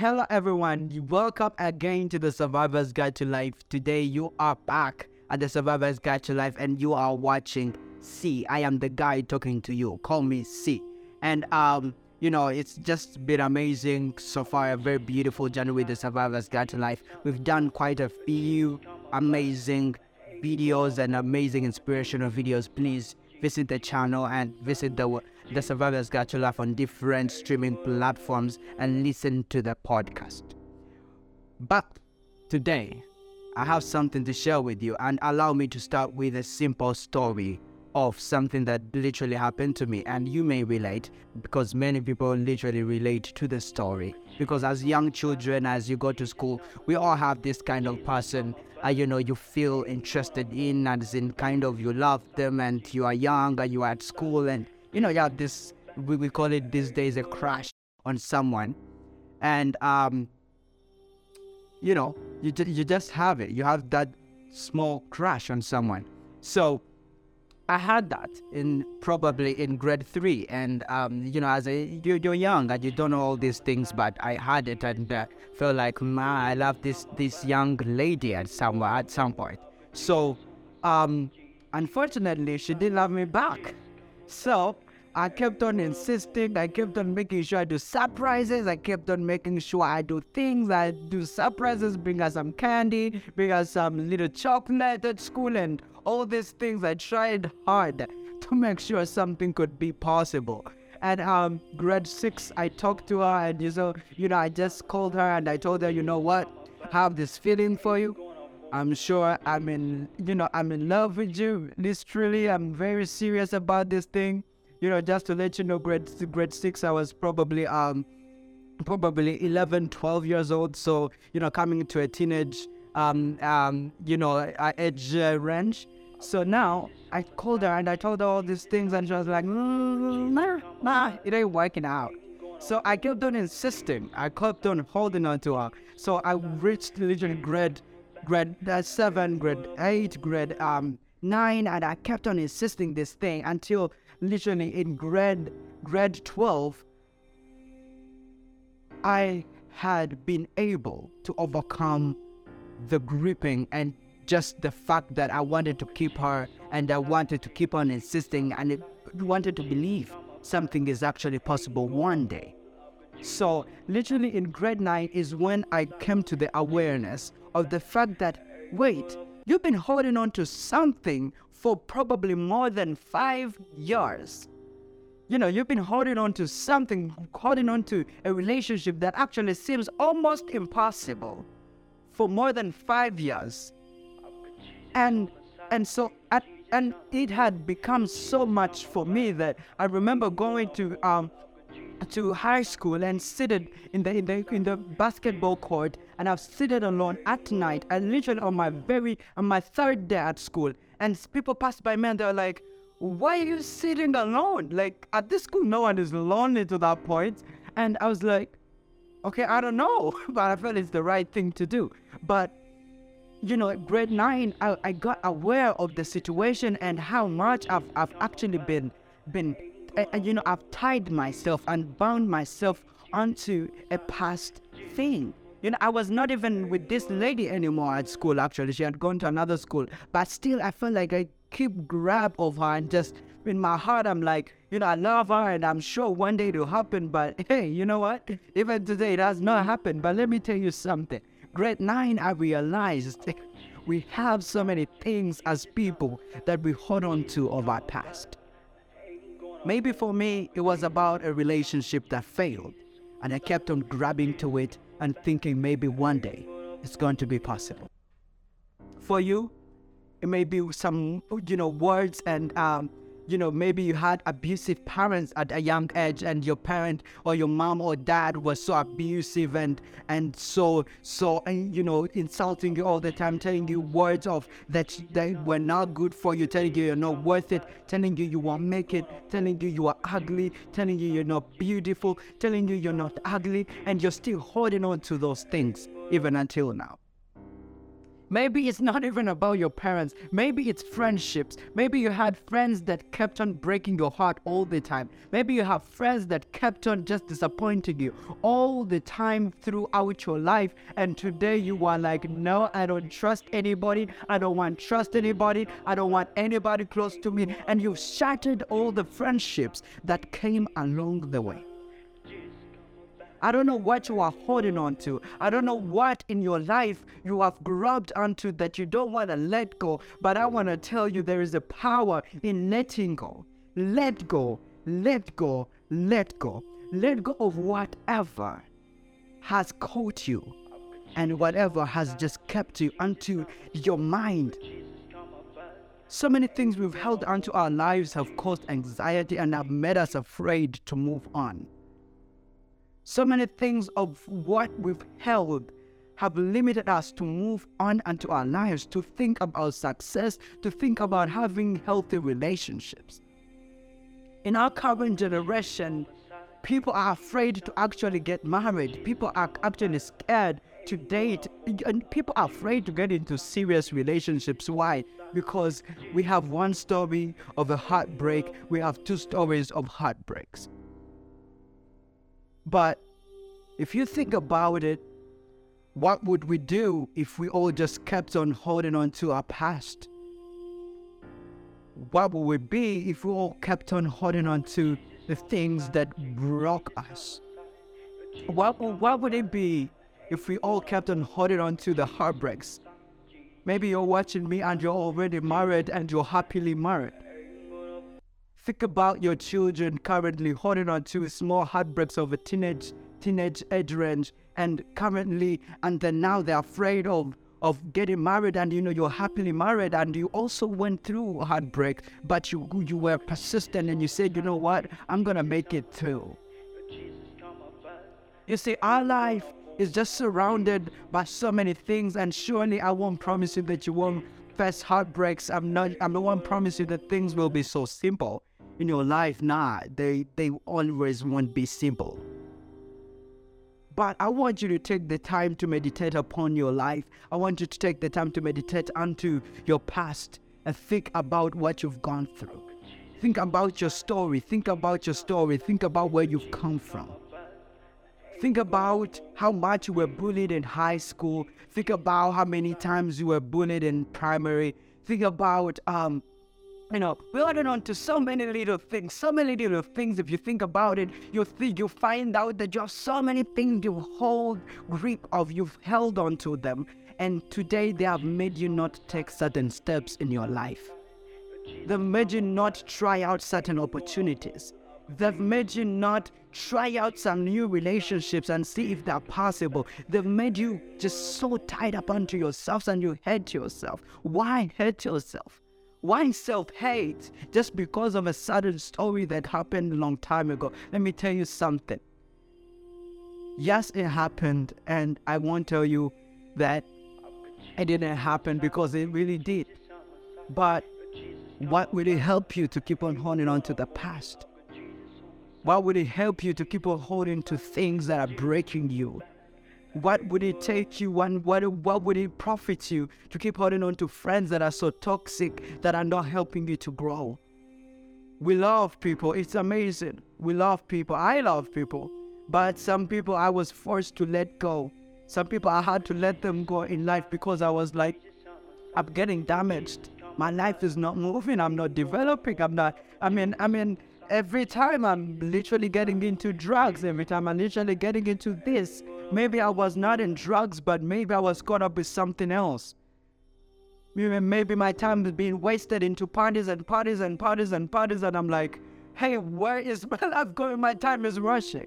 Hello, everyone. Welcome again to the Survivor's Guide to Life. Today, you are back at the Survivor's Guide to Life and you are watching SEE. I am the guy talking to you. Call me SEE. And, um, you know, it's just been amazing so far. A very beautiful journey with the Survivor's Guide to Life. We've done quite a few amazing videos and amazing inspirational videos. Please visit the channel and visit the the Survivors Guide to Life on different streaming platforms and listen to the podcast. But today, I have something to share with you, and allow me to start with a simple story of something that literally happened to me. And you may relate because many people literally relate to the story. Because as young children, as you go to school, we all have this kind of person uh, you know you feel interested in as in kind of you love them and you are young and you are at school and you know yeah, this we, we call it these days a crush on someone and um you know you, you just have it you have that small crush on someone so I had that in probably in grade three, and um, you know, as a you, you're young and you don't know all these things, but I had it and uh, felt like, man, I love this this young lady at some at some point. So, um, unfortunately, she didn't love me back. So I kept on insisting. I kept on making sure I do surprises. I kept on making sure I do things. I do surprises, bring her some candy, bring her some little chocolate at school, and all these things. I tried hard to make sure something could be possible. And um, grade six, I talked to her, and you know, you know, I just called her and I told her, you know what, I have this feeling for you. I'm sure I'm in, you know, I'm in love with you. Literally, I'm very serious about this thing you know, just to let you know, grade grade six, I was probably um probably 11, 12 years old. So you know, coming to a teenage um um you know age uh, range. So now I called her and I told her all these things, and she was like, mm, nah, nah, it ain't working out. So I kept on insisting. I kept on holding on to her. So I reached literally grade grade uh, seven, grade eight, grade um nine, and I kept on insisting this thing until literally in grade grade 12 I had been able to overcome the gripping and just the fact that I wanted to keep her and I wanted to keep on insisting and it wanted to believe something is actually possible one day. So, literally in grade 9 is when I came to the awareness of the fact that wait, you've been holding on to something for probably more than five years. You know, you've been holding on to something, holding on to a relationship that actually seems almost impossible for more than five years. And and so at, and it had become so much for me that I remember going to um to high school and seated in the in the in the basketball court and I've seated alone at night and literally on my very on my third day at school and people passed by me and they're like, why are you sitting alone? Like at this school, no one is lonely to that point. And I was like, okay, I don't know, but I felt it's the right thing to do. But you know, grade nine, I, I got aware of the situation and how much I've, I've actually been, been, you know, I've tied myself and bound myself onto a past thing. You know, I was not even with this lady anymore at school, actually. She had gone to another school. But still, I felt like I keep grab of her and just in my heart, I'm like, you know, I love her and I'm sure one day it'll happen. But hey, you know what? Even today, it has not happened. But let me tell you something. Grade 9, I realized we have so many things as people that we hold on to of our past. Maybe for me, it was about a relationship that failed, and I kept on grabbing to it and thinking maybe one day it's going to be possible. For you, it may be some, you know, words and um, you know, maybe you had abusive parents at a young age and your parent or your mom or dad was so abusive and and so so and you know insulting you all the time, telling you words of that they were not good for you, telling you you're not worth it, telling you you won't make it, telling you you are ugly, telling you you're not beautiful, telling you you're not ugly, and you're still holding on to those things even until now. Maybe it's not even about your parents. Maybe it's friendships. Maybe you had friends that kept on breaking your heart all the time. Maybe you have friends that kept on just disappointing you all the time throughout your life. And today you are like, no, I don't trust anybody. I don't want trust anybody. I don't want anybody close to me. And you've shattered all the friendships that came along the way. I don't know what you are holding on to. I don't know what in your life you have grabbed onto that you don't want to let go. But I want to tell you there is a power in letting go. Let go, let go, let go. Let go of whatever has caught you and whatever has just kept you onto your mind. So many things we've held onto our lives have caused anxiety and have made us afraid to move on. So many things of what we've held have limited us to move on into our lives, to think about success, to think about having healthy relationships. In our current generation, people are afraid to actually get married. People are actually scared to date. And people are afraid to get into serious relationships. Why? Because we have one story of a heartbreak, we have two stories of heartbreaks. But if you think about it, what would we do if we all just kept on holding on to our past? What would we be if we all kept on holding on to the things that broke us? What, what would it be if we all kept on holding on to the heartbreaks? Maybe you're watching me and you're already married and you're happily married. Think about your children currently holding on to small heartbreaks of a teenage teenage age range and currently and then now they're afraid of of getting married and you know you're happily married and you also went through heartbreak but you you were persistent and you said you know what? I'm gonna make it through. You see our life is just surrounded by so many things and surely i won't promise you that you won't face heartbreaks. I'm not i won't promise you that things will be so simple in your life, nah, they, they always won't be simple. But I want you to take the time to meditate upon your life. I want you to take the time to meditate onto your past and think about what you've gone through. Think about your story. Think about your story. Think about where you've come from. Think about how much you were bullied in high school. Think about how many times you were bullied in primary. Think about um, you know, we holding on to so many little things, so many little things. If you think about it, you think you find out that you have so many things you hold grip of, you've held on to them, and today they have made you not take certain steps in your life. They've made you not try out certain opportunities. They've made you not try out some new relationships and see if they're possible. They've made you just so tied up onto yourselves and you hate yourself. Why hate yourself? Why self hate just because of a sudden story that happened a long time ago? Let me tell you something. Yes, it happened, and I won't tell you that it didn't happen because it really did. But what will it help you to keep on holding on to the past? What would it help you to keep on holding to things that are breaking you? What would it take you and what, what would it profit you to keep holding on to friends that are so toxic that are not helping you to grow? We love people. It's amazing. We love people. I love people. But some people I was forced to let go. Some people I had to let them go in life because I was like, I'm getting damaged. My life is not moving. I'm not developing. I'm not, I mean, I mean, every time I'm literally getting into drugs, every time I'm literally getting into this. Maybe I was not in drugs, but maybe I was caught up with something else. Maybe, my time is being wasted into parties and parties and parties and parties, and I'm like, hey, where is my life going? My time is rushing.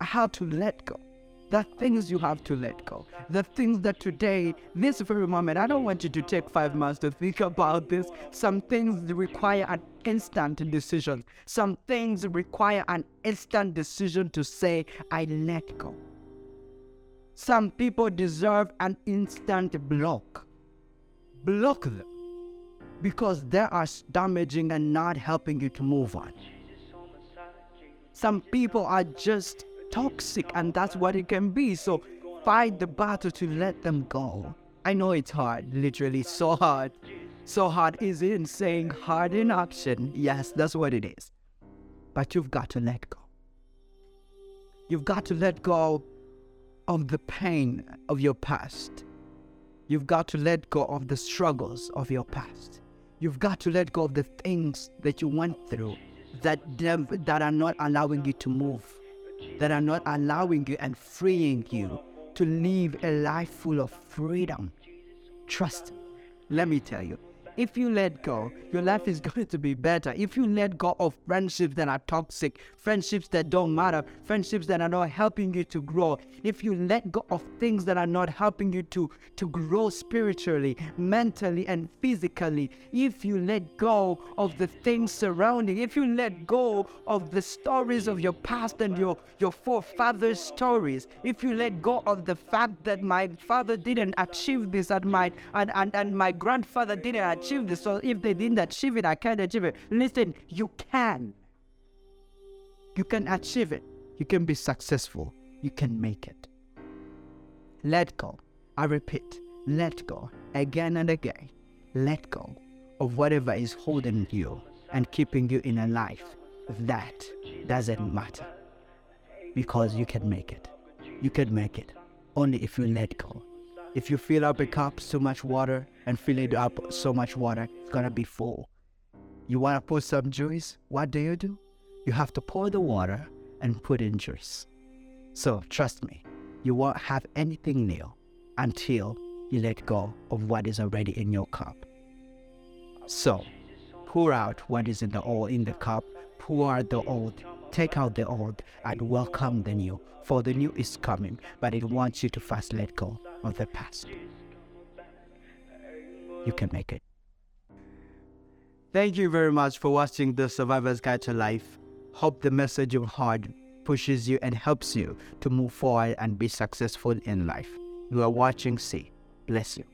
I had to let go the things you have to let go. The things that today, this very moment, I don't want you to take five months to think about this. Some things require an instant decision. Some things require an instant decision to say, I let go. Some people deserve an instant block. Block them because they are damaging and not helping you to move on. Some people are just toxic, and that's what it can be. So fight the battle to let them go. I know it's hard, literally so hard. So hard is in saying hard in action. Yes, that's what it is. But you've got to let go. You've got to let go of the pain of your past. You've got to let go of the struggles of your past. You've got to let go of the things that you went through that, that are not allowing you to move, that are not allowing you and freeing you to live a life full of freedom. Trust. Let me tell you, if you let go, your life is going to be better. If you let go of friendships that are toxic, friendships that don't matter, friendships that are not helping you to grow, if you let go of things that are not helping you to, to grow spiritually, mentally, and physically, if you let go of the things surrounding, if you let go of the stories of your past and your, your forefathers' stories, if you let go of the fact that my father didn't achieve this and my and, and, and my grandfather didn't achieve achieve this. If they didn't achieve it, I can't achieve it. Listen, you can. You can achieve it. You can be successful. You can make it. Let go. I repeat, let go again and again. Let go of whatever is holding you and keeping you in a life that doesn't matter. Because you can make it. You can make it only if you let go. If you fill up a cup so much water and fill it up so much water, it's gonna be full. You wanna put some juice? What do you do? You have to pour the water and put in juice. So trust me, you won't have anything new until you let go of what is already in your cup. So pour out what is in the old in the cup, pour out the old, take out the old, and welcome the new. For the new is coming, but it wants you to first let go of the past. You can make it. Thank you very much for watching the Survivor's Guide to Life. Hope the message you heard pushes you and helps you to move forward and be successful in life. You are watching SEE. Bless you.